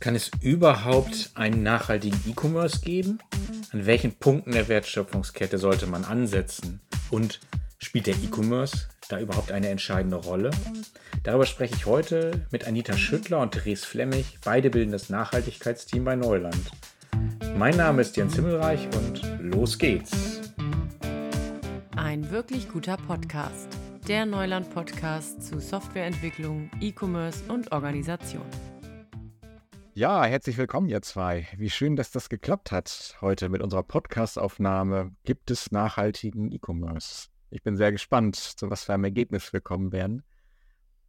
Kann es überhaupt einen nachhaltigen E-Commerce geben? An welchen Punkten der Wertschöpfungskette sollte man ansetzen? Und spielt der E-Commerce da überhaupt eine entscheidende Rolle? Darüber spreche ich heute mit Anita Schüttler und Therese Flemmig. Beide bilden das Nachhaltigkeitsteam bei Neuland. Mein Name ist Jens Himmelreich und los geht's. Ein wirklich guter Podcast. Der Neuland-Podcast zu Softwareentwicklung, E-Commerce und Organisation. Ja, herzlich willkommen, ihr zwei. Wie schön, dass das geklappt hat heute mit unserer Podcast-Aufnahme. Gibt es nachhaltigen E-Commerce? Ich bin sehr gespannt, zu was für einem Ergebnis wir kommen werden.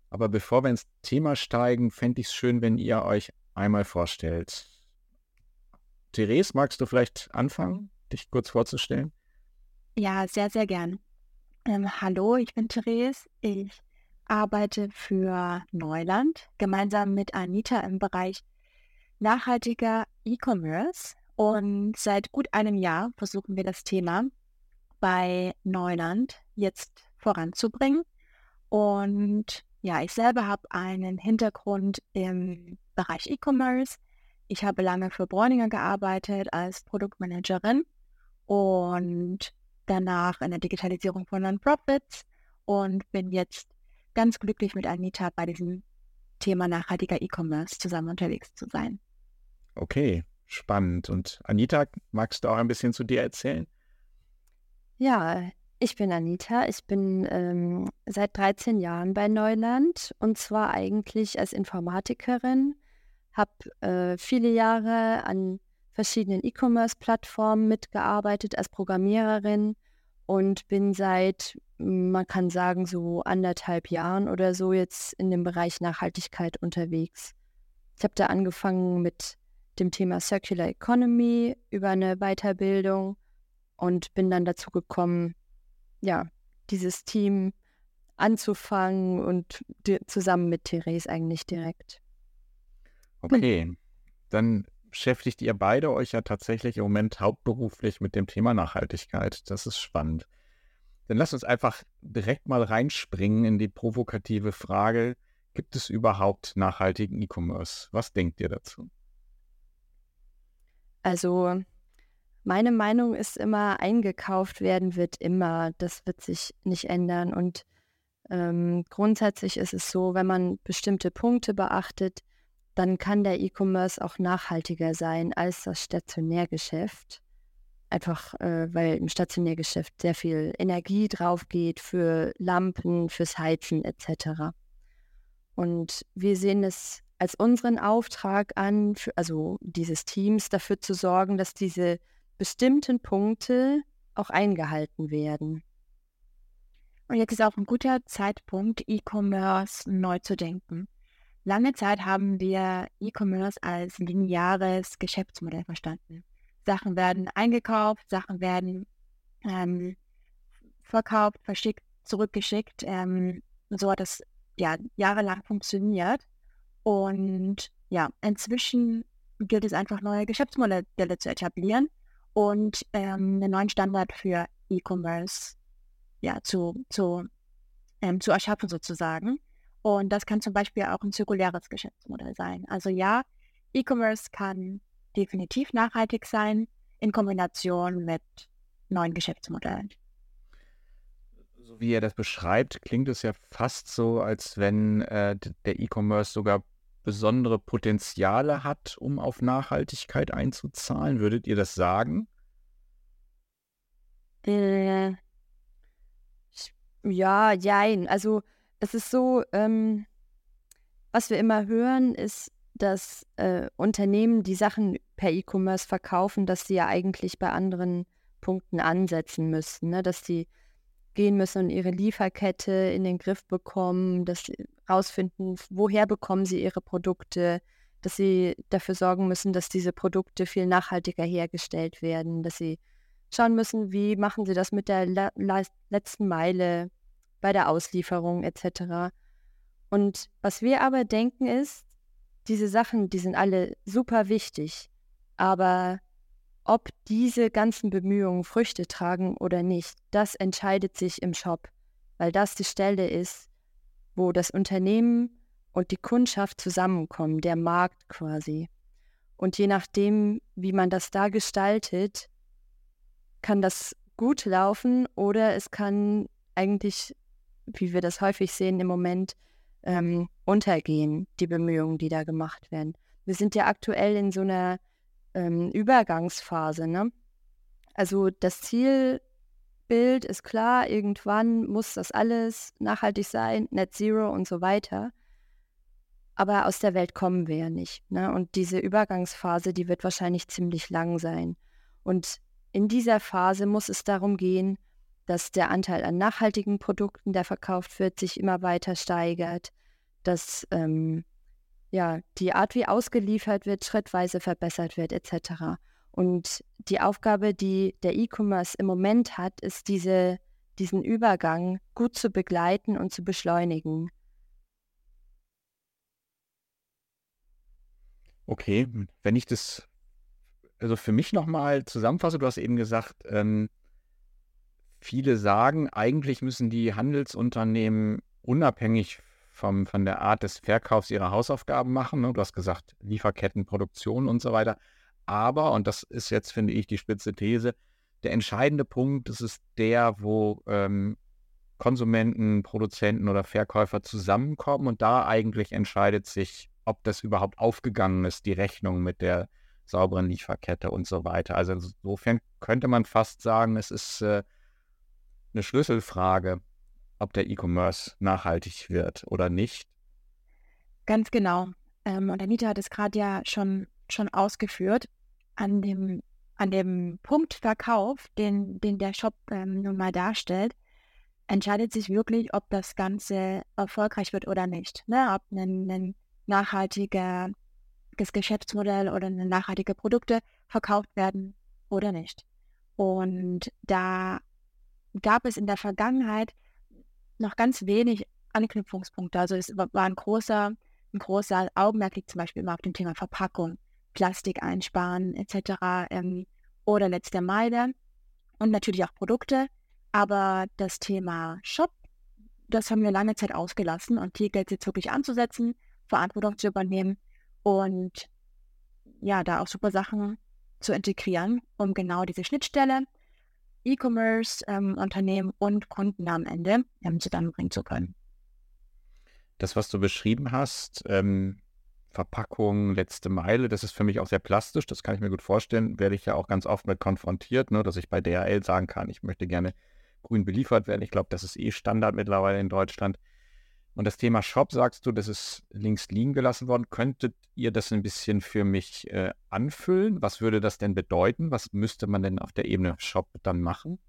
Aber bevor wir ins Thema steigen, fände ich es schön, wenn ihr euch einmal vorstellt. Therese, magst du vielleicht anfangen, dich kurz vorzustellen? Ja, sehr, sehr gern. Ähm, hallo, ich bin Therese. Ich arbeite für Neuland gemeinsam mit Anita im Bereich nachhaltiger E-Commerce. Und seit gut einem Jahr versuchen wir das Thema bei Neuland jetzt voranzubringen. Und ja, ich selber habe einen Hintergrund im Bereich E-Commerce. Ich habe lange für Bräuninger gearbeitet als Produktmanagerin und danach in der Digitalisierung von Non-Profits und bin jetzt ganz glücklich mit Anita bei diesem Thema nachhaltiger E-Commerce zusammen unterwegs zu sein. Okay, spannend. Und Anita, magst du auch ein bisschen zu dir erzählen? Ja, ich bin Anita. Ich bin ähm, seit 13 Jahren bei Neuland und zwar eigentlich als Informatikerin. Habe äh, viele Jahre an verschiedenen E-Commerce-Plattformen mitgearbeitet als Programmiererin und bin seit, man kann sagen, so anderthalb Jahren oder so jetzt in dem Bereich Nachhaltigkeit unterwegs. Ich habe da angefangen mit dem Thema Circular Economy über eine Weiterbildung und bin dann dazu gekommen, ja, dieses Team anzufangen und zusammen mit Therese eigentlich direkt. Okay, dann beschäftigt ihr beide euch ja tatsächlich im Moment hauptberuflich mit dem Thema Nachhaltigkeit. Das ist spannend. Dann lasst uns einfach direkt mal reinspringen in die provokative Frage, gibt es überhaupt nachhaltigen E-Commerce? Was denkt ihr dazu? Also meine Meinung ist immer, eingekauft werden wird immer. Das wird sich nicht ändern. Und ähm, grundsätzlich ist es so, wenn man bestimmte Punkte beachtet, dann kann der E-Commerce auch nachhaltiger sein als das Stationärgeschäft. Einfach äh, weil im Stationärgeschäft sehr viel Energie drauf geht für Lampen, fürs Heizen etc. Und wir sehen es als unseren Auftrag an, für, also dieses Teams dafür zu sorgen, dass diese bestimmten Punkte auch eingehalten werden. Und jetzt ist auch ein guter Zeitpunkt, E-Commerce neu zu denken. Lange Zeit haben wir E-Commerce als lineares Geschäftsmodell verstanden. Sachen werden eingekauft, Sachen werden ähm, verkauft, verschickt, zurückgeschickt. Ähm, so hat das ja jahrelang funktioniert. Und ja, inzwischen gilt es einfach neue Geschäftsmodelle zu etablieren und ähm, einen neuen Standard für E-Commerce ja, zu, zu, ähm, zu erschaffen sozusagen. Und das kann zum Beispiel auch ein zirkuläres Geschäftsmodell sein. Also ja, E-Commerce kann definitiv nachhaltig sein in Kombination mit neuen Geschäftsmodellen. So wie er das beschreibt, klingt es ja fast so, als wenn äh, der E-Commerce sogar besondere Potenziale hat, um auf Nachhaltigkeit einzuzahlen. Würdet ihr das sagen? Äh, ja, jein. Also es ist so, ähm, was wir immer hören, ist, dass äh, Unternehmen, die Sachen per E-Commerce verkaufen, dass sie ja eigentlich bei anderen Punkten ansetzen müssen, ne? dass sie gehen müssen und ihre Lieferkette in den Griff bekommen, dass sie rausfinden, woher bekommen sie ihre Produkte, dass sie dafür sorgen müssen, dass diese Produkte viel nachhaltiger hergestellt werden, dass sie schauen müssen, wie machen sie das mit der letzten Meile, bei der Auslieferung etc. Und was wir aber denken ist, diese Sachen, die sind alle super wichtig, aber ob diese ganzen Bemühungen Früchte tragen oder nicht, das entscheidet sich im Shop, weil das die Stelle ist, wo das Unternehmen und die Kundschaft zusammenkommen, der Markt quasi. Und je nachdem, wie man das da gestaltet, kann das gut laufen oder es kann eigentlich, wie wir das häufig sehen im Moment, ähm, untergehen, die Bemühungen, die da gemacht werden. Wir sind ja aktuell in so einer ähm, Übergangsphase. Ne? Also das Zielbild ist klar, irgendwann muss das alles nachhaltig sein, Net Zero und so weiter. Aber aus der Welt kommen wir ja nicht. Ne? Und diese Übergangsphase, die wird wahrscheinlich ziemlich lang sein. Und in dieser Phase muss es darum gehen, dass der Anteil an nachhaltigen Produkten, der verkauft wird, sich immer weiter steigert, dass ähm, ja, die Art, wie ausgeliefert wird, schrittweise verbessert wird, etc. Und die Aufgabe, die der E-Commerce im Moment hat, ist diese, diesen Übergang gut zu begleiten und zu beschleunigen. Okay, wenn ich das also für mich nochmal zusammenfasse, du hast eben gesagt, ähm, viele sagen, eigentlich müssen die Handelsunternehmen unabhängig vom, von der Art des Verkaufs ihre Hausaufgaben machen. Ne? Du hast gesagt, Lieferketten, Produktion und so weiter. Aber, und das ist jetzt, finde ich, die spitze These, der entscheidende Punkt, das ist der, wo ähm, Konsumenten, Produzenten oder Verkäufer zusammenkommen und da eigentlich entscheidet sich, ob das überhaupt aufgegangen ist, die Rechnung mit der sauberen Lieferkette und so weiter. Also insofern könnte man fast sagen, es ist äh, eine Schlüsselfrage, ob der E-Commerce nachhaltig wird oder nicht. Ganz genau. Ähm, und Anita hat es gerade ja schon, schon ausgeführt. An dem, an dem Punkt Verkauf, den, den der Shop ähm, nun mal darstellt, entscheidet sich wirklich, ob das Ganze erfolgreich wird oder nicht. Ne? Ob ein, ein nachhaltiger Geschäftsmodell oder nachhaltige Produkte verkauft werden oder nicht. Und da gab es in der Vergangenheit noch ganz wenig Anknüpfungspunkte. Also es war ein großer, ein großer Augenmerk liegt zum Beispiel immer auf dem Thema Verpackung, Plastik einsparen etc. Ähm, oder letzte Meile und natürlich auch Produkte. Aber das Thema Shop, das haben wir lange Zeit ausgelassen und hier gilt es jetzt wirklich anzusetzen, Verantwortung zu übernehmen und ja, da auch super Sachen zu integrieren, um genau diese Schnittstelle E-Commerce-Unternehmen ähm, und Kunden am Ende ähm, zusammenbringen zu können. Das, was du beschrieben hast, ähm, Verpackung, letzte Meile, das ist für mich auch sehr plastisch, das kann ich mir gut vorstellen, werde ich ja auch ganz oft mit konfrontiert, ne, dass ich bei DHL sagen kann, ich möchte gerne grün beliefert werden. Ich glaube, das ist eh Standard mittlerweile in Deutschland. Und das Thema Shop, sagst du, das ist links liegen gelassen worden. Könntet ihr das ein bisschen für mich äh, anfüllen? Was würde das denn bedeuten? Was müsste man denn auf der Ebene Shop dann machen?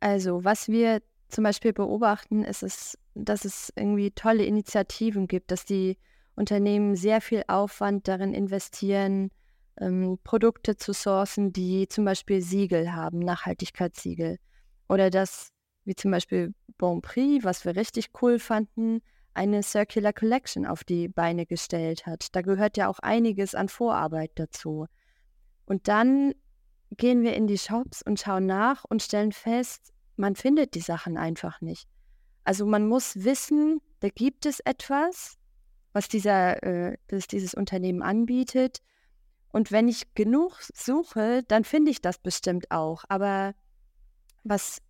Also, was wir zum Beispiel beobachten, ist es, dass es irgendwie tolle Initiativen gibt, dass die Unternehmen sehr viel Aufwand darin investieren, ähm, Produkte zu sourcen, die zum Beispiel Siegel haben, Nachhaltigkeitssiegel. Oder dass wie zum Beispiel Bon Prix, was wir richtig cool fanden, eine Circular Collection auf die Beine gestellt hat. Da gehört ja auch einiges an Vorarbeit dazu. Und dann gehen wir in die Shops und schauen nach und stellen fest, man findet die Sachen einfach nicht. Also man muss wissen, da gibt es etwas, was dieser, äh, das dieses Unternehmen anbietet. Und wenn ich genug suche, dann finde ich das bestimmt auch. Aber was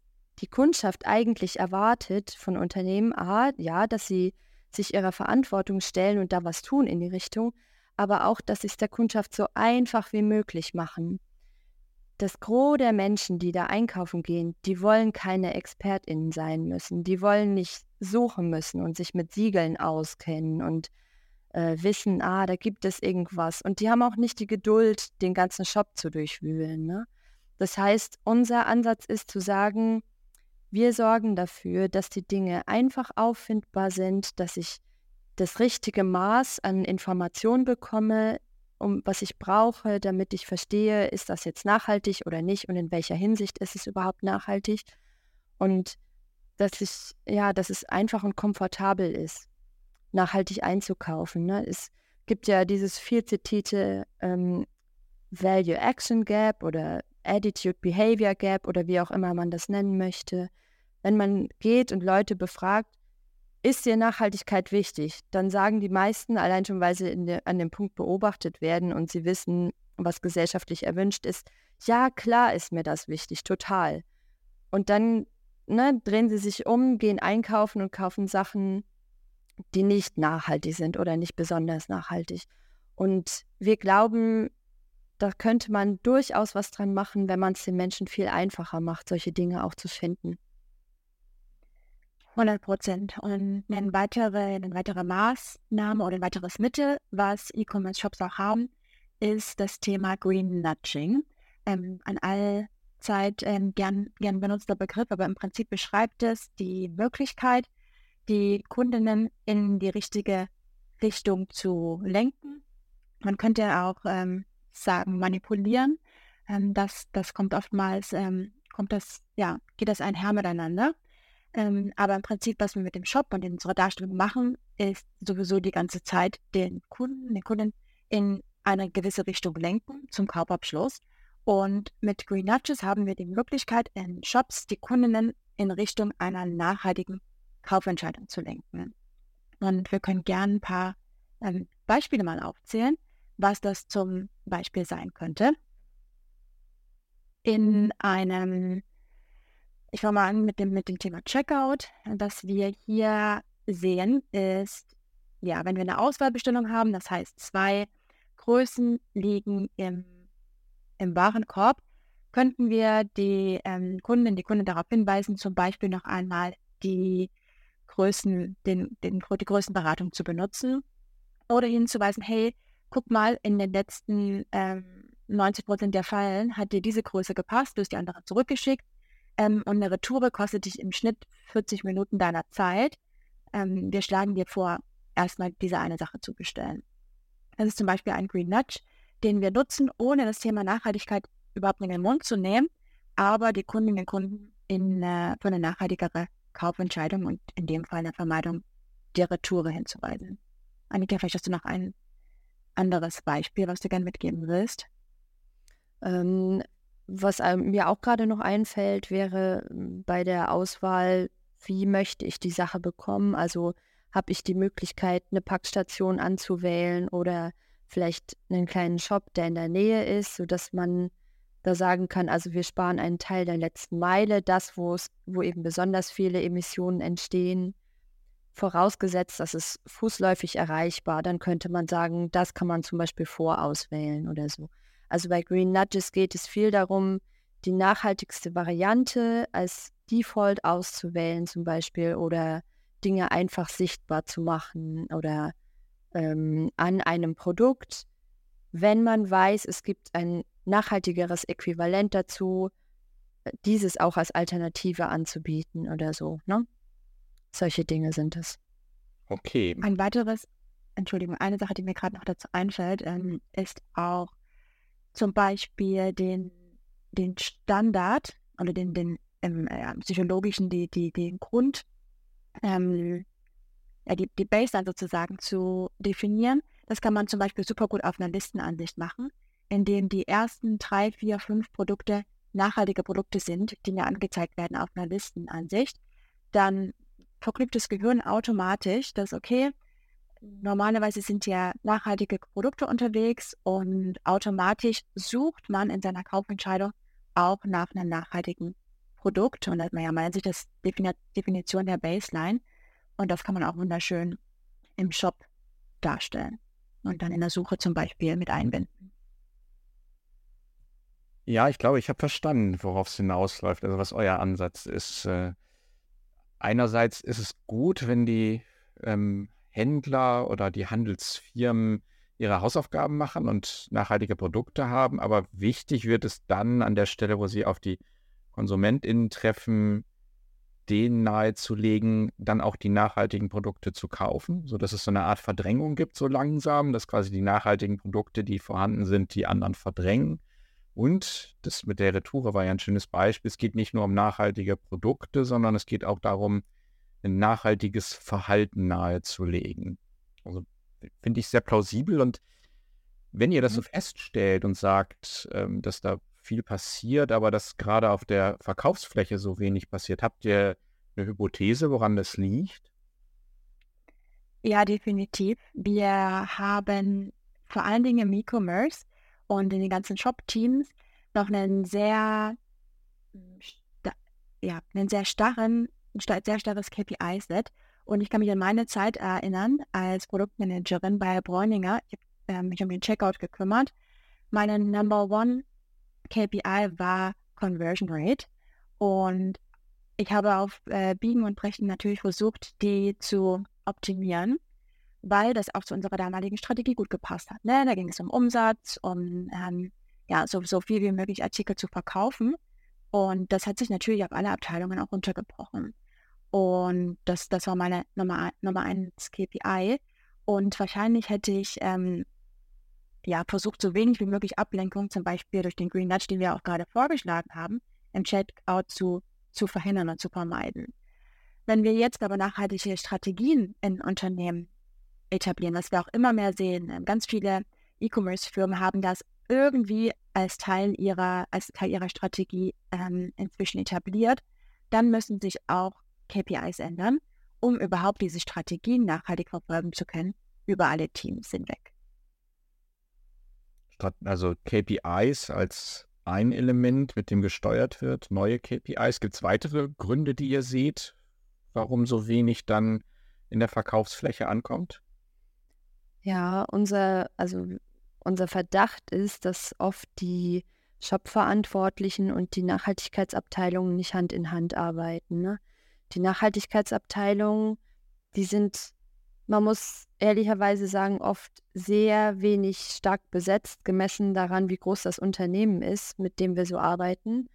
die Kundschaft eigentlich erwartet von Unternehmen, a, ja, dass sie sich ihrer Verantwortung stellen und da was tun in die Richtung, aber auch, dass sie es der Kundschaft so einfach wie möglich machen. Das Gros der Menschen, die da einkaufen gehen, die wollen keine ExpertInnen sein müssen. Die wollen nicht suchen müssen und sich mit Siegeln auskennen und äh, wissen, ah, da gibt es irgendwas. Und die haben auch nicht die Geduld, den ganzen Shop zu durchwühlen. Ne? Das heißt, unser Ansatz ist zu sagen, wir sorgen dafür, dass die Dinge einfach auffindbar sind, dass ich das richtige Maß an Information bekomme, um was ich brauche, damit ich verstehe, ist das jetzt nachhaltig oder nicht und in welcher Hinsicht ist es überhaupt nachhaltig und dass ich ja, dass es einfach und komfortabel ist, nachhaltig einzukaufen. Ne? Es gibt ja dieses viel zitierte ähm, Value Action Gap oder Attitude Behavior Gap oder wie auch immer man das nennen möchte wenn man geht und Leute befragt, ist dir Nachhaltigkeit wichtig? Dann sagen die meisten, allein schon, weil sie de, an dem Punkt beobachtet werden und sie wissen, was gesellschaftlich erwünscht ist, ja, klar ist mir das wichtig, total. Und dann ne, drehen sie sich um, gehen einkaufen und kaufen Sachen, die nicht nachhaltig sind oder nicht besonders nachhaltig. Und wir glauben, da könnte man durchaus was dran machen, wenn man es den Menschen viel einfacher macht, solche Dinge auch zu finden. 100 Prozent. Und eine weitere, eine weitere Maßnahme oder ein weiteres Mittel, was E-Commerce-Shops auch haben, ist das Thema Green Nudging. Ähm, ein allzeit ähm, gern, gern benutzter Begriff, aber im Prinzip beschreibt es die Möglichkeit, die Kundinnen in die richtige Richtung zu lenken. Man könnte auch ähm, sagen, manipulieren. Ähm, das, das kommt oftmals, ähm, kommt das, ja, geht das einher miteinander. Ähm, aber im Prinzip, was wir mit dem Shop und unserer Darstellung machen, ist sowieso die ganze Zeit den Kunden, den Kunden in eine gewisse Richtung lenken zum Kaufabschluss. Und mit Green Nudges haben wir die Möglichkeit, in Shops die Kundinnen in Richtung einer nachhaltigen Kaufentscheidung zu lenken. Und wir können gerne ein paar ähm, Beispiele mal aufzählen, was das zum Beispiel sein könnte. In einem ich fange mal an mit dem, mit dem Thema Checkout. Was wir hier sehen ist, ja, wenn wir eine Auswahlbestellung haben, das heißt zwei Größen liegen im, im Warenkorb, könnten wir die ähm, Kunden, die Kunden darauf hinweisen, zum Beispiel noch einmal die Größen, den, den, die Größenberatung zu benutzen oder hinzuweisen, hey, guck mal, in den letzten ähm, 90 Prozent der Fällen hat dir diese Größe gepasst, du hast die andere zurückgeschickt, ähm, und eine Retour kostet dich im Schnitt 40 Minuten deiner Zeit. Ähm, wir schlagen dir vor, erstmal diese eine Sache zu bestellen. Das ist zum Beispiel ein Green Nudge, den wir nutzen, ohne das Thema Nachhaltigkeit überhaupt in den Mund zu nehmen, aber die Kundinnen und Kunden in, äh, für eine nachhaltigere Kaufentscheidung und in dem Fall eine Vermeidung der Retoure hinzuweisen. Annika, vielleicht hast du noch ein anderes Beispiel, was du gerne mitgeben willst. Ähm, was mir auch gerade noch einfällt, wäre hm, bei der Auswahl, wie möchte ich die Sache bekommen? Also habe ich die Möglichkeit, eine Packstation anzuwählen oder vielleicht einen kleinen Shop, der in der Nähe ist, sodass man da sagen kann, also wir sparen einen Teil der letzten Meile, das, wo es, wo eben besonders viele Emissionen entstehen. Vorausgesetzt, das ist fußläufig erreichbar, dann könnte man sagen, das kann man zum Beispiel vorauswählen oder so. Also bei Green Nudges geht es viel darum, die nachhaltigste Variante als Default auszuwählen zum Beispiel oder Dinge einfach sichtbar zu machen oder ähm, an einem Produkt, wenn man weiß, es gibt ein nachhaltigeres Äquivalent dazu, dieses auch als Alternative anzubieten oder so. Ne? Solche Dinge sind es. Okay. Ein weiteres, Entschuldigung, eine Sache, die mir gerade noch dazu einfällt, ähm, ist auch zum Beispiel den, den Standard oder den, den ähm, äh, psychologischen, die, die, den Grund, ähm, ja, die, die Baseline sozusagen zu definieren. Das kann man zum Beispiel super gut auf einer Listenansicht machen, in dem die ersten drei, vier, fünf Produkte nachhaltige Produkte sind, die mir angezeigt werden auf einer Listenansicht. Dann verknüpft das Gehirn automatisch, dass, okay, normalerweise sind ja nachhaltige Produkte unterwegs und automatisch sucht man in seiner Kaufentscheidung auch nach einem nachhaltigen Produkt. Und man ja meint sich das Definition der Baseline. Und das kann man auch wunderschön im Shop darstellen und dann in der Suche zum Beispiel mit einbinden. Ja, ich glaube, ich habe verstanden, worauf es hinausläuft, also was euer Ansatz ist. Äh, einerseits ist es gut, wenn die ähm, Händler oder die Handelsfirmen ihre Hausaufgaben machen und nachhaltige Produkte haben. Aber wichtig wird es dann an der Stelle, wo sie auf die KonsumentInnen treffen, denen nahezulegen, dann auch die nachhaltigen Produkte zu kaufen, sodass es so eine Art Verdrängung gibt, so langsam, dass quasi die nachhaltigen Produkte, die vorhanden sind, die anderen verdrängen. Und das mit der Retoure war ja ein schönes Beispiel. Es geht nicht nur um nachhaltige Produkte, sondern es geht auch darum, ein nachhaltiges Verhalten nahezulegen. Also finde ich sehr plausibel und wenn ihr das so mhm. feststellt und sagt, ähm, dass da viel passiert, aber dass gerade auf der Verkaufsfläche so wenig passiert, habt ihr eine Hypothese, woran das liegt? Ja, definitiv. Wir haben vor allen Dingen im E-Commerce und in den ganzen Shop-Teams noch einen sehr, ja, einen sehr starren, sehr starres KPI-Set. Und ich kann mich an meine Zeit erinnern als Produktmanagerin bei Bräuninger. Ich habe ähm, mich um den Checkout gekümmert. Meine Number One KPI war Conversion Rate. Und ich habe auf äh, Biegen und Brechen natürlich versucht, die zu optimieren, weil das auch zu unserer damaligen Strategie gut gepasst hat. Ne? Da ging es um Umsatz, um ähm, ja, so, so viel wie möglich Artikel zu verkaufen. Und das hat sich natürlich auf alle Abteilungen auch runtergebrochen. Und das, das war meine Nummer, Nummer eins KPI. Und wahrscheinlich hätte ich ähm, ja, versucht, so wenig wie möglich Ablenkung, zum Beispiel durch den Green Nudge, den wir auch gerade vorgeschlagen haben, im Checkout zu, zu verhindern und zu vermeiden. Wenn wir jetzt aber nachhaltige Strategien in Unternehmen etablieren, was wir auch immer mehr sehen, ähm, ganz viele E-Commerce-Firmen haben das irgendwie als Teil ihrer, als Teil ihrer Strategie ähm, inzwischen etabliert, dann müssen sich auch KPIs ändern, um überhaupt diese Strategien nachhaltig verfolgen zu können über alle Teams hinweg. Also KPIs als ein Element, mit dem gesteuert wird, neue KPIs. Gibt es weitere Gründe, die ihr seht, warum so wenig dann in der Verkaufsfläche ankommt? Ja, unser, also unser Verdacht ist, dass oft die Shop-Verantwortlichen und die Nachhaltigkeitsabteilungen nicht Hand in Hand arbeiten. Ne? Die Nachhaltigkeitsabteilungen, die sind, man muss ehrlicherweise sagen, oft sehr wenig stark besetzt, gemessen daran, wie groß das Unternehmen ist, mit dem wir so arbeiten.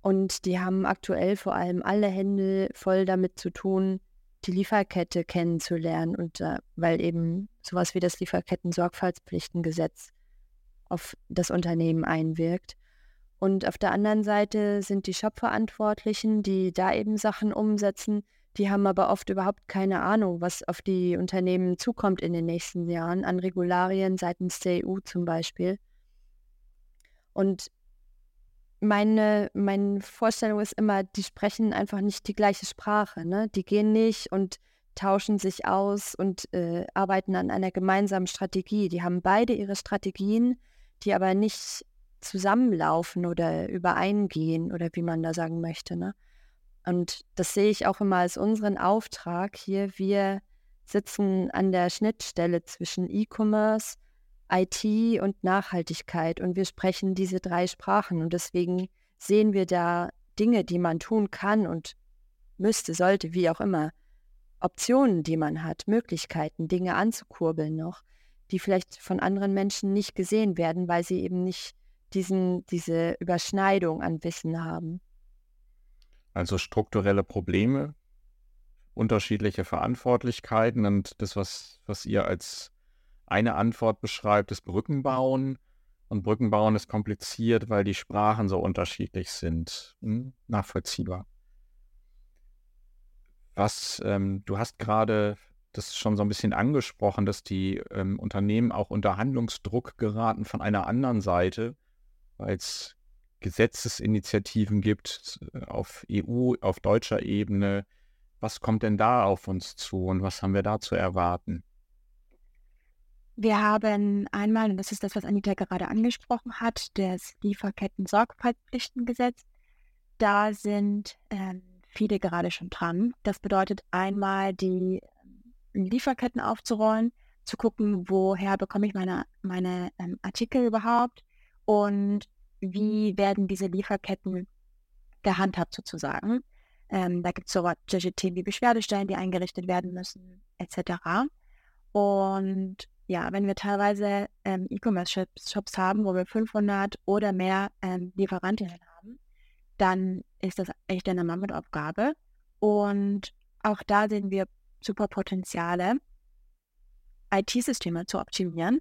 Und die haben aktuell vor allem alle Hände voll damit zu tun, die Lieferkette kennenzulernen und äh, weil eben sowas wie das Lieferketten-Sorgfaltspflichtengesetz auf das Unternehmen einwirkt. Und auf der anderen Seite sind die Shop-Verantwortlichen, die da eben Sachen umsetzen, die haben aber oft überhaupt keine Ahnung, was auf die Unternehmen zukommt in den nächsten Jahren, an Regularien seitens der EU zum Beispiel. Und meine, meine Vorstellung ist immer, die sprechen einfach nicht die gleiche Sprache. Ne? Die gehen nicht und tauschen sich aus und äh, arbeiten an einer gemeinsamen Strategie. Die haben beide ihre Strategien, die aber nicht zusammenlaufen oder übereingehen oder wie man da sagen möchte. Ne? Und das sehe ich auch immer als unseren Auftrag hier. Wir sitzen an der Schnittstelle zwischen E-Commerce, IT und Nachhaltigkeit und wir sprechen diese drei Sprachen und deswegen sehen wir da Dinge, die man tun kann und müsste, sollte, wie auch immer, Optionen, die man hat, Möglichkeiten, Dinge anzukurbeln noch, die vielleicht von anderen Menschen nicht gesehen werden, weil sie eben nicht diesen, diese Überschneidung an Wissen haben. Also strukturelle Probleme, unterschiedliche Verantwortlichkeiten und das, was, was ihr als eine Antwort beschreibt, ist Brückenbauen. Und Brückenbauen ist kompliziert, weil die Sprachen so unterschiedlich sind. Hm? Nachvollziehbar. Was, ähm, du hast gerade das schon so ein bisschen angesprochen, dass die ähm, Unternehmen auch unter Handlungsdruck geraten von einer anderen Seite, es Gesetzesinitiativen gibt auf EU, auf deutscher Ebene. Was kommt denn da auf uns zu und was haben wir da zu erwarten? Wir haben einmal, und das ist das, was Anita gerade angesprochen hat, das Lieferketten-Sorgfaltspflichtengesetz. Da sind ähm, viele gerade schon dran. Das bedeutet einmal, die ähm, Lieferketten aufzurollen, zu gucken, woher bekomme ich meine, meine ähm, Artikel überhaupt und wie werden diese Lieferketten gehandhabt sozusagen. Ähm, da gibt es so solche Themen wie Beschwerdestellen, die eingerichtet werden müssen, etc. Und ja, wenn wir teilweise ähm, E-Commerce-Shops haben, wo wir 500 oder mehr ähm, Lieferantinnen haben, dann ist das echt eine Mammutaufgabe. Und auch da sehen wir super Potenziale, IT-Systeme zu optimieren.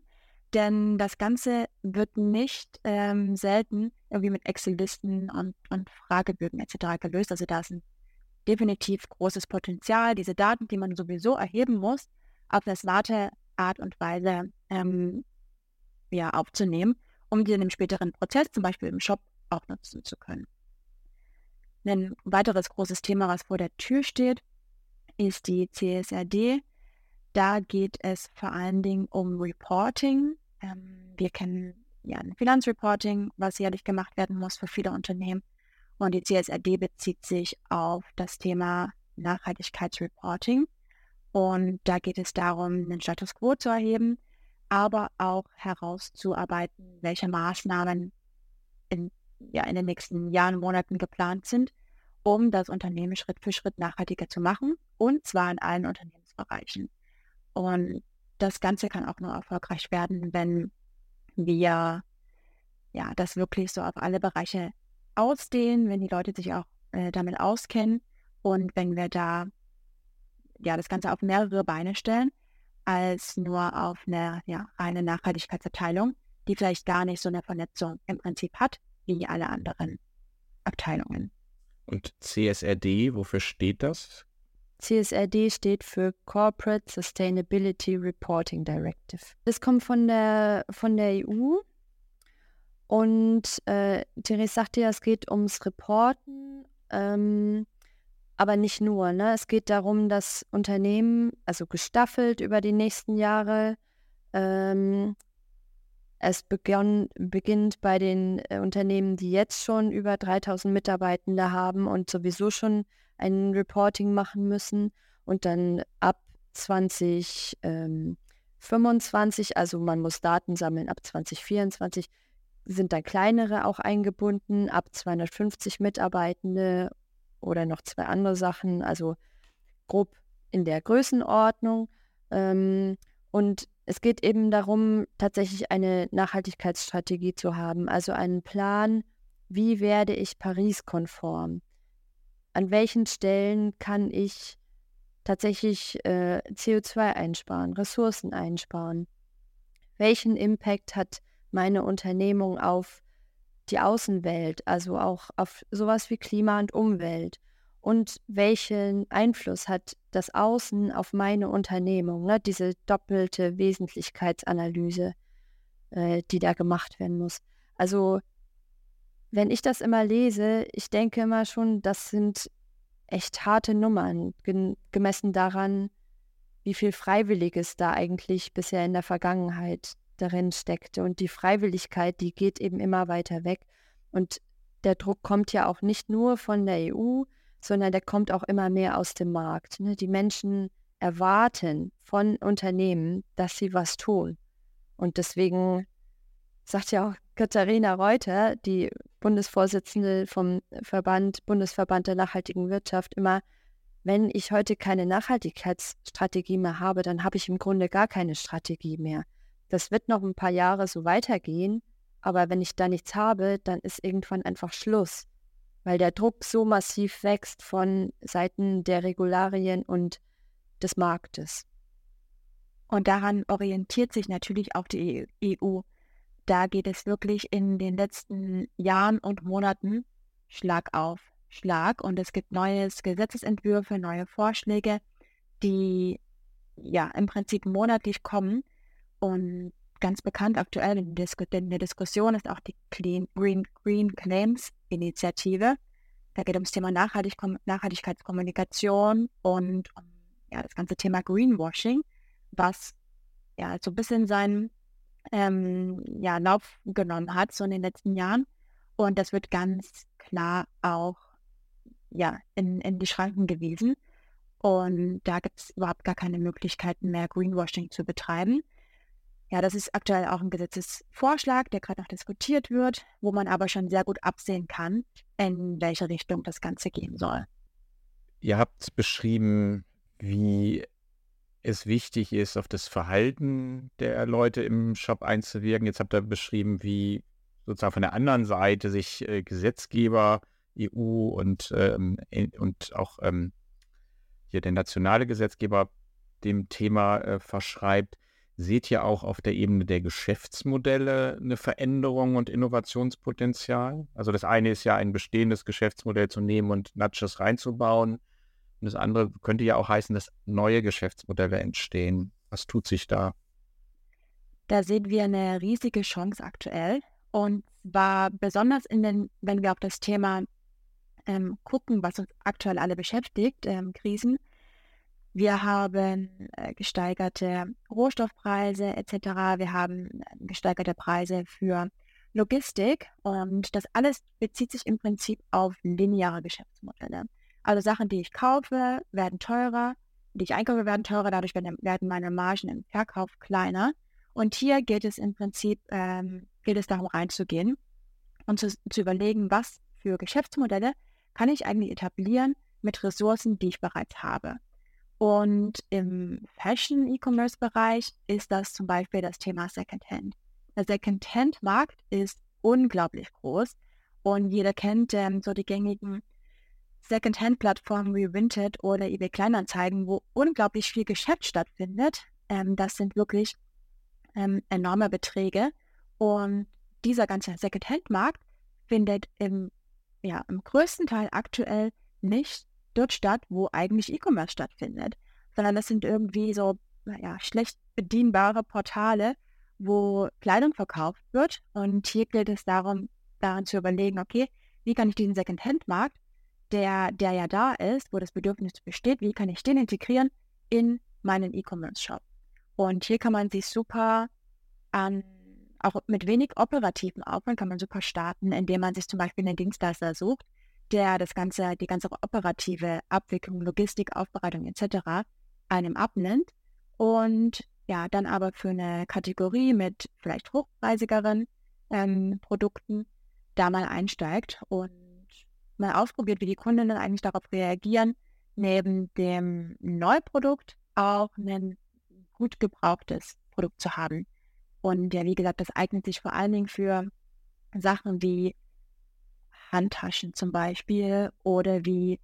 Denn das Ganze wird nicht ähm, selten irgendwie mit Excel-Listen und, und Fragebögen etc. gelöst. Also da ist ein definitiv großes Potenzial, diese Daten, die man sowieso erheben muss, auf eine smarte Art und Weise ähm, ja, aufzunehmen, um die in einem späteren Prozess, zum Beispiel im Shop, auch nutzen zu können. Ein weiteres großes Thema, was vor der Tür steht, ist die CSRD. Da geht es vor allen Dingen um Reporting. Ähm, wir kennen ja ein Finanzreporting, was jährlich gemacht werden muss für viele Unternehmen. Und die CSRD bezieht sich auf das Thema Nachhaltigkeitsreporting. Und da geht es darum, den Status quo zu erheben, aber auch herauszuarbeiten, welche Maßnahmen in, ja, in den nächsten Jahren, Monaten geplant sind, um das Unternehmen Schritt für Schritt nachhaltiger zu machen, und zwar in allen Unternehmensbereichen. Und das Ganze kann auch nur erfolgreich werden, wenn wir ja das wirklich so auf alle Bereiche ausdehnen, wenn die Leute sich auch äh, damit auskennen und wenn wir da ja das Ganze auf mehrere Beine stellen, als nur auf eine ja, reine Nachhaltigkeitsabteilung, die vielleicht gar nicht so eine Vernetzung im Prinzip hat wie alle anderen Abteilungen. Und CSRD, wofür steht das? CSRD steht für Corporate Sustainability Reporting Directive. Das kommt von der, von der EU. Und äh, Therese sagte ja, es geht ums Reporten, ähm, aber nicht nur. Ne? Es geht darum, dass Unternehmen, also gestaffelt über die nächsten Jahre, ähm, es begann, beginnt bei den äh, Unternehmen, die jetzt schon über 3000 Mitarbeitende haben und sowieso schon ein Reporting machen müssen und dann ab 2025, ähm, also man muss Daten sammeln ab 2024, sind dann kleinere auch eingebunden, ab 250 Mitarbeitende oder noch zwei andere Sachen, also grob in der Größenordnung. Ähm, und es geht eben darum, tatsächlich eine Nachhaltigkeitsstrategie zu haben, also einen Plan, wie werde ich Paris-konform? an welchen Stellen kann ich tatsächlich äh, CO2 einsparen, Ressourcen einsparen? Welchen Impact hat meine Unternehmung auf die Außenwelt, also auch auf sowas wie Klima und Umwelt? Und welchen Einfluss hat das Außen auf meine Unternehmung? Ne? Diese doppelte Wesentlichkeitsanalyse, äh, die da gemacht werden muss. Also wenn ich das immer lese, ich denke immer schon, das sind echt harte Nummern, gemessen daran, wie viel Freiwilliges da eigentlich bisher in der Vergangenheit darin steckte. Und die Freiwilligkeit, die geht eben immer weiter weg. Und der Druck kommt ja auch nicht nur von der EU, sondern der kommt auch immer mehr aus dem Markt. Ne? Die Menschen erwarten von Unternehmen, dass sie was tun. Und deswegen sagt ja auch Katharina Reuter, die Bundesvorsitzende vom Verband, Bundesverband der nachhaltigen Wirtschaft, immer, wenn ich heute keine Nachhaltigkeitsstrategie mehr habe, dann habe ich im Grunde gar keine Strategie mehr. Das wird noch ein paar Jahre so weitergehen, aber wenn ich da nichts habe, dann ist irgendwann einfach Schluss, weil der Druck so massiv wächst von Seiten der Regularien und des Marktes. Und daran orientiert sich natürlich auch die EU da geht es wirklich in den letzten Jahren und Monaten Schlag auf Schlag. Und es gibt neue Gesetzesentwürfe, neue Vorschläge, die ja im Prinzip monatlich kommen. Und ganz bekannt aktuell in der, Diskussion ist auch die Clean, Green, Green Claims Initiative. Da geht es ums Thema Nachhaltig Nachhaltigkeitskommunikation und um ja, das ganze Thema Greenwashing, was ja so ein bisschen sein ähm, ja, Lauf genommen hat, so in den letzten Jahren. Und das wird ganz klar auch ja, in, in die Schranken gewiesen. Und da gibt es überhaupt gar keine Möglichkeiten mehr, Greenwashing zu betreiben. Ja, das ist aktuell auch ein Gesetzesvorschlag, der gerade noch diskutiert wird, wo man aber schon sehr gut absehen kann, in welche Richtung das Ganze gehen soll. Ihr habt beschrieben, wie es wichtig ist, auf das Verhalten der Leute im Shop einzuwirken. Jetzt habt ihr beschrieben, wie sozusagen von der anderen Seite sich äh, Gesetzgeber, EU und, ähm, und auch ähm, hier der nationale Gesetzgeber dem Thema äh, verschreibt. Seht ihr auch auf der Ebene der Geschäftsmodelle eine Veränderung und Innovationspotenzial? Also das eine ist ja ein bestehendes Geschäftsmodell zu nehmen und Nudges reinzubauen. Und das andere könnte ja auch heißen, dass neue Geschäftsmodelle entstehen. Was tut sich da? Da sehen wir eine riesige Chance aktuell. Und zwar besonders in den, wenn wir auf das Thema ähm, gucken, was uns aktuell alle beschäftigt, ähm, Krisen, Wir haben äh, gesteigerte Rohstoffpreise etc. Wir haben äh, gesteigerte Preise für Logistik und das alles bezieht sich im Prinzip auf lineare Geschäftsmodelle. Also Sachen, die ich kaufe, werden teurer, die ich einkaufe, werden teurer, dadurch werden, werden meine Margen im Verkauf kleiner. Und hier geht es im Prinzip, ähm, geht es darum reinzugehen und zu, zu überlegen, was für Geschäftsmodelle kann ich eigentlich etablieren mit Ressourcen, die ich bereits habe. Und im Fashion-E-Commerce-Bereich ist das zum Beispiel das Thema Secondhand. Der Secondhand-Markt ist unglaublich groß und jeder kennt ähm, so die gängigen Secondhand-Plattformen wie Vinted oder eBay Kleinanzeigen, wo unglaublich viel Geschäft stattfindet. Ähm, das sind wirklich ähm, enorme Beträge. Und dieser ganze Secondhand-Markt findet im, ja, im größten Teil aktuell nicht dort statt, wo eigentlich E-Commerce stattfindet, sondern das sind irgendwie so naja, schlecht bedienbare Portale, wo Kleidung verkauft wird. Und hier gilt es darum, daran zu überlegen, okay, wie kann ich diesen Second-Hand-Markt, der, der ja da ist, wo das Bedürfnis besteht, wie kann ich den integrieren in meinen E-Commerce-Shop? Und hier kann man sich super an, auch mit wenig operativen Aufwand kann man super starten, indem man sich zum Beispiel einen Dienstleister sucht, der das ganze, die ganze operative Abwicklung, Logistik, Aufbereitung etc. einem abnimmt und ja, dann aber für eine Kategorie mit vielleicht hochpreisigeren ähm, Produkten da mal einsteigt und mal ausprobiert, wie die Kundinnen eigentlich darauf reagieren, neben dem Neuprodukt auch ein gut gebrauchtes Produkt zu haben. Und ja, wie gesagt, das eignet sich vor allen Dingen für Sachen wie Handtaschen zum Beispiel oder wie,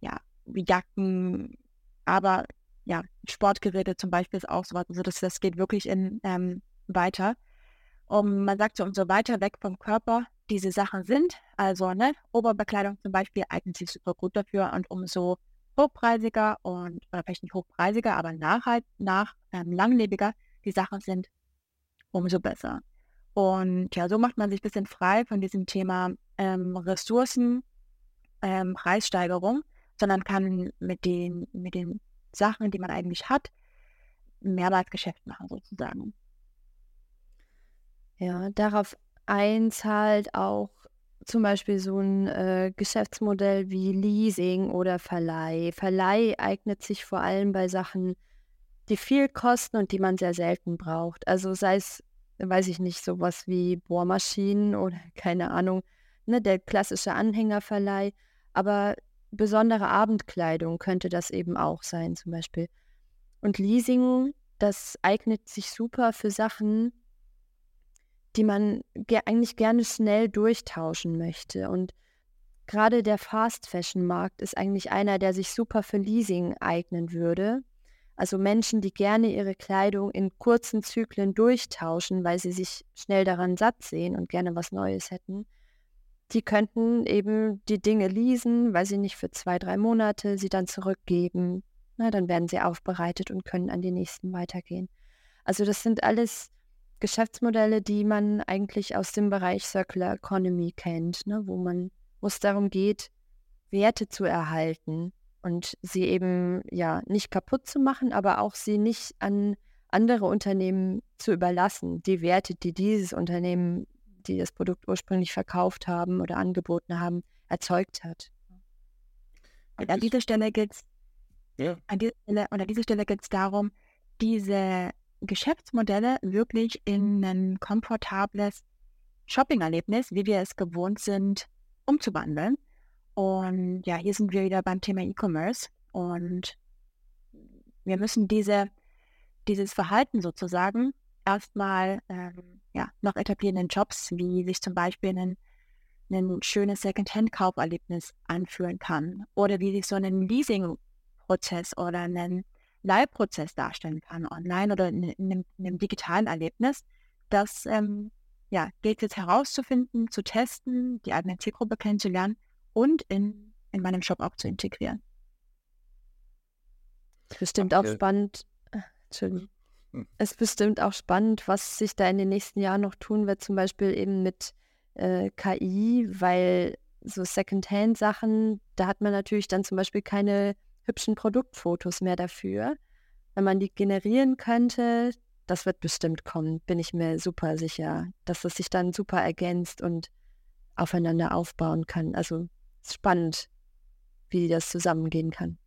ja, wie Jacken, aber ja, Sportgeräte zum Beispiel ist auch so was. Also das, das geht wirklich in ähm, weiter. Und man sagt so, umso weiter weg vom Körper diese Sachen sind, also ne, Oberbekleidung zum Beispiel eignet sich super gut dafür und umso hochpreisiger und, oder vielleicht nicht hochpreisiger, aber nachhalt, nach, ähm, langlebiger die Sachen sind, umso besser. Und ja, so macht man sich ein bisschen frei von diesem Thema ähm, Ressourcen, ähm, Preissteigerung, sondern kann mit den, mit den Sachen, die man eigentlich hat, mehrmals Geschäft machen sozusagen. Ja, darauf einzahlt auch zum Beispiel so ein äh, Geschäftsmodell wie Leasing oder Verleih. Verleih eignet sich vor allem bei Sachen, die viel kosten und die man sehr selten braucht. Also sei es, weiß ich nicht, sowas wie Bohrmaschinen oder keine Ahnung, ne, der klassische Anhängerverleih. Aber besondere Abendkleidung könnte das eben auch sein, zum Beispiel. Und Leasing, das eignet sich super für Sachen, die man ge eigentlich gerne schnell durchtauschen möchte. Und gerade der Fast-Fashion-Markt ist eigentlich einer, der sich super für Leasing eignen würde. Also Menschen, die gerne ihre Kleidung in kurzen Zyklen durchtauschen, weil sie sich schnell daran satt sehen und gerne was Neues hätten die könnten eben die Dinge leasen, weil sie nicht für zwei, drei Monate sie dann zurückgeben. Na, dann werden sie aufbereitet und können an die nächsten weitergehen. Also das sind alles Geschäftsmodelle, die man eigentlich aus dem Bereich Circular Economy kennt, ne, wo man, wo es darum geht, Werte zu erhalten und sie eben ja nicht kaputt zu machen, aber auch sie nicht an andere Unternehmen zu überlassen. Die Werte, die dieses Unternehmen die das Produkt ursprünglich verkauft haben oder angeboten haben, erzeugt hat. Und an dieser Stelle geht es ja. an dieser Stelle, und an dieser Stelle geht es darum, diese Geschäftsmodelle wirklich in ein komfortables Shopping-Erlebnis, wie wir es gewohnt sind, umzuwandeln. Und ja, hier sind wir wieder beim Thema E-Commerce und wir müssen diese, dieses Verhalten sozusagen erstmal ähm, ja, noch etablierenden Jobs, wie sich zum Beispiel ein, ein schönes Second-Hand-Kauferlebnis anfühlen kann oder wie sich so ein Leasing-Prozess oder ein Leihprozess darstellen kann, online oder in, in, einem, in einem, digitalen Erlebnis. Das ähm, ja, gilt jetzt herauszufinden, zu testen, die eigene Zielgruppe kennenzulernen und in, in meinem Shop auch zu integrieren. Bestimmt auch spannend. Äh, Entschuldigung. Hm. Es ist bestimmt auch spannend, was sich da in den nächsten Jahren noch tun wird, zum Beispiel eben mit äh, KI, weil so Secondhand-Sachen, da hat man natürlich dann zum Beispiel keine hübschen Produktfotos mehr dafür. Wenn man die generieren könnte, das wird bestimmt kommen, bin ich mir super sicher, dass es sich dann super ergänzt und aufeinander aufbauen kann. Also spannend, wie das zusammengehen kann.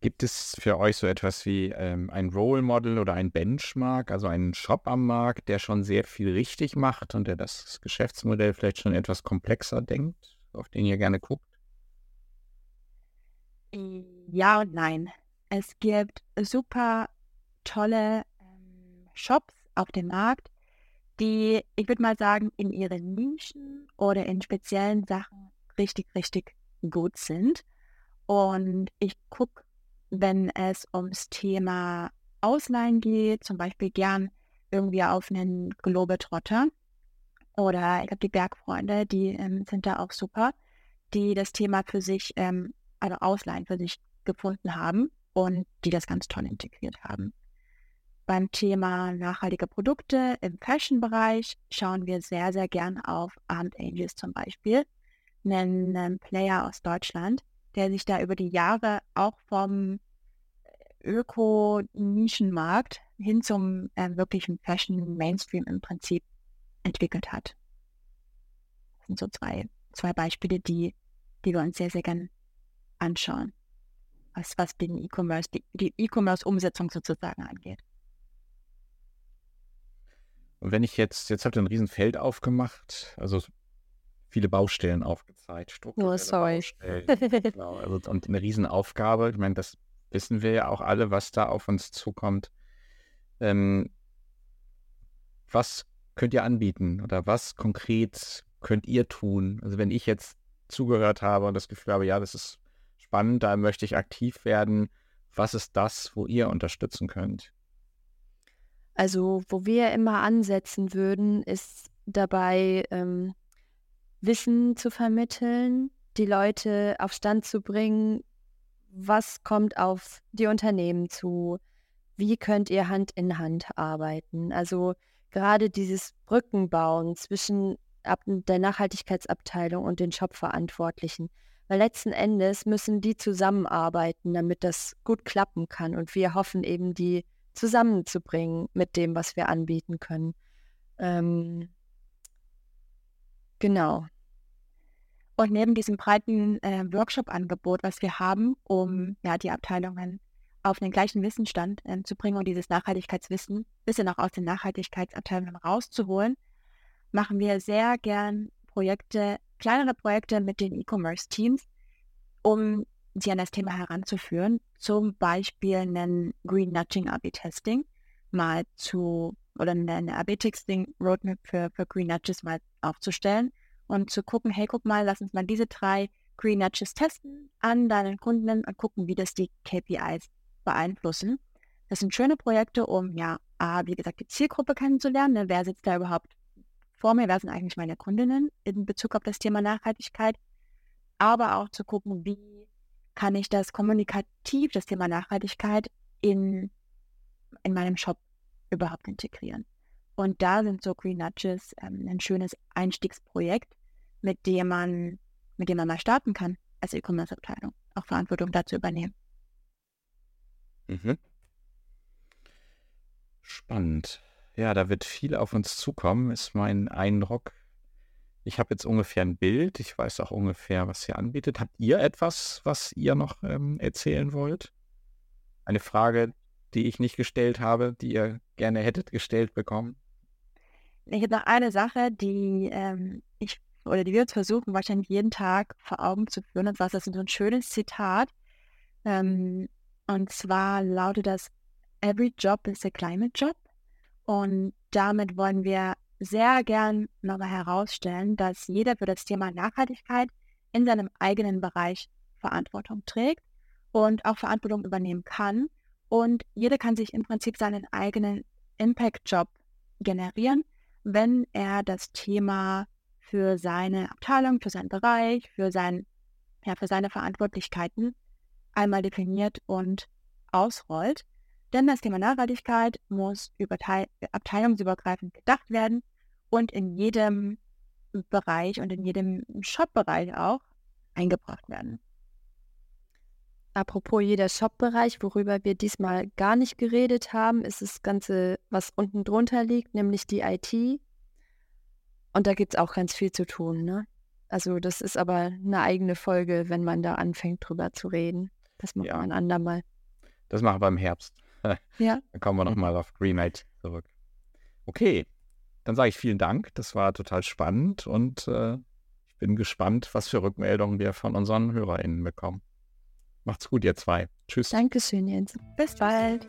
Gibt es für euch so etwas wie ähm, ein Role Model oder ein Benchmark, also einen Shop am Markt, der schon sehr viel richtig macht und der das Geschäftsmodell vielleicht schon etwas komplexer denkt, auf den ihr gerne guckt? Ja und nein. Es gibt super tolle ähm, Shops auf dem Markt, die, ich würde mal sagen, in ihren Nischen oder in speziellen Sachen richtig, richtig gut sind. Und ich gucke wenn es ums Thema Ausleihen geht, zum Beispiel gern irgendwie auf einen Globetrotter oder ich habe die Bergfreunde, die ähm, sind da auch super, die das Thema für sich, ähm, also Ausleihen für sich gefunden haben und die das ganz toll integriert haben. Beim Thema nachhaltige Produkte im Fashion-Bereich schauen wir sehr, sehr gern auf Armed Angels zum Beispiel, einen, Player aus Deutschland, der sich da über die Jahre auch vom Öko-Nischenmarkt hin zum äh, wirklichen Fashion-Mainstream im Prinzip entwickelt hat. Das sind so zwei, zwei Beispiele, die, die wir uns sehr, sehr gern anschauen, was, was den E-Commerce, die, die E-Commerce-Umsetzung sozusagen angeht. Und wenn ich jetzt, jetzt habt ihr ein Riesenfeld aufgemacht, also viele Baustellen aufgezeigt. Oh, sorry. genau, also, und eine Riesenaufgabe. Ich meine, das wissen wir ja auch alle, was da auf uns zukommt. Ähm, was könnt ihr anbieten oder was konkret könnt ihr tun? Also wenn ich jetzt zugehört habe und das Gefühl habe, ja, das ist spannend, da möchte ich aktiv werden, was ist das, wo ihr unterstützen könnt? Also wo wir immer ansetzen würden, ist dabei ähm, Wissen zu vermitteln, die Leute auf Stand zu bringen, was kommt auf die Unternehmen zu, wie könnt ihr Hand in Hand arbeiten. Also gerade dieses Brückenbauen zwischen der Nachhaltigkeitsabteilung und den Shop-Verantwortlichen. Weil letzten Endes müssen die zusammenarbeiten, damit das gut klappen kann. Und wir hoffen eben, die zusammenzubringen mit dem, was wir anbieten können. Ähm, genau. Und neben diesem breiten äh, Workshop-Angebot, was wir haben, um ja die Abteilungen auf den gleichen Wissensstand äh, zu bringen und dieses Nachhaltigkeitswissen bisschen auch aus den Nachhaltigkeitsabteilungen rauszuholen, machen wir sehr gern Projekte, kleinere Projekte mit den E-Commerce-Teams, um sie an das Thema heranzuführen. Zum Beispiel einen Green Nudging AB-Testing mal zu oder eine AB-Testing-Roadmap für, für Green Nudges mal aufzustellen und zu gucken, hey, guck mal, lass uns mal diese drei Green Nudges testen an deinen Kunden und gucken, wie das die KPIs beeinflussen. Das sind schöne Projekte, um ja, A, wie gesagt, die Zielgruppe kennenzulernen. Ne? Wer sitzt da überhaupt vor mir? Wer sind eigentlich meine Kundinnen in Bezug auf das Thema Nachhaltigkeit? Aber auch zu gucken, wie kann ich das kommunikativ, das Thema Nachhaltigkeit, in, in meinem Shop überhaupt integrieren. Und da sind so Green Nudges ähm, ein schönes Einstiegsprojekt, mit dem man, mit dem man mal starten kann als E-Commerce-Abteilung, auch Verantwortung dazu übernehmen. Mhm. Spannend. Ja, da wird viel auf uns zukommen, ist mein Eindruck. Ich habe jetzt ungefähr ein Bild. Ich weiß auch ungefähr, was ihr anbietet. Habt ihr etwas, was ihr noch ähm, erzählen wollt? Eine Frage, die ich nicht gestellt habe, die ihr gerne hättet gestellt bekommen? Ich habe noch eine Sache, die ähm, ich oder die wir uns versuchen, wahrscheinlich jeden Tag vor Augen zu führen. Und zwar ist das so ein schönes Zitat. Ähm, und zwar lautet das, Every job is a climate job. Und damit wollen wir sehr gern nochmal herausstellen, dass jeder für das Thema Nachhaltigkeit in seinem eigenen Bereich Verantwortung trägt und auch Verantwortung übernehmen kann. Und jeder kann sich im Prinzip seinen eigenen Impact-Job generieren wenn er das Thema für seine Abteilung, für seinen Bereich, für, sein, ja, für seine Verantwortlichkeiten einmal definiert und ausrollt. Denn das Thema Nachhaltigkeit muss abteilungsübergreifend gedacht werden und in jedem Bereich und in jedem Shop-Bereich auch eingebracht werden. Apropos jeder Shop-Bereich, worüber wir diesmal gar nicht geredet haben, ist das Ganze, was unten drunter liegt, nämlich die IT. Und da gibt es auch ganz viel zu tun. Ne? Also das ist aber eine eigene Folge, wenn man da anfängt drüber zu reden. Das machen Ja. wir ein andermal. Das machen wir im Herbst. Ja. Dann kommen wir nochmal auf Greenlight zurück. Okay, dann sage ich vielen Dank. Das war total spannend und äh, ich bin gespannt, was für Rückmeldungen wir von unseren HörerInnen bekommen. Macht's gut, ihr zwei. Tschüss. Dankeschön, Jens. Bis bald.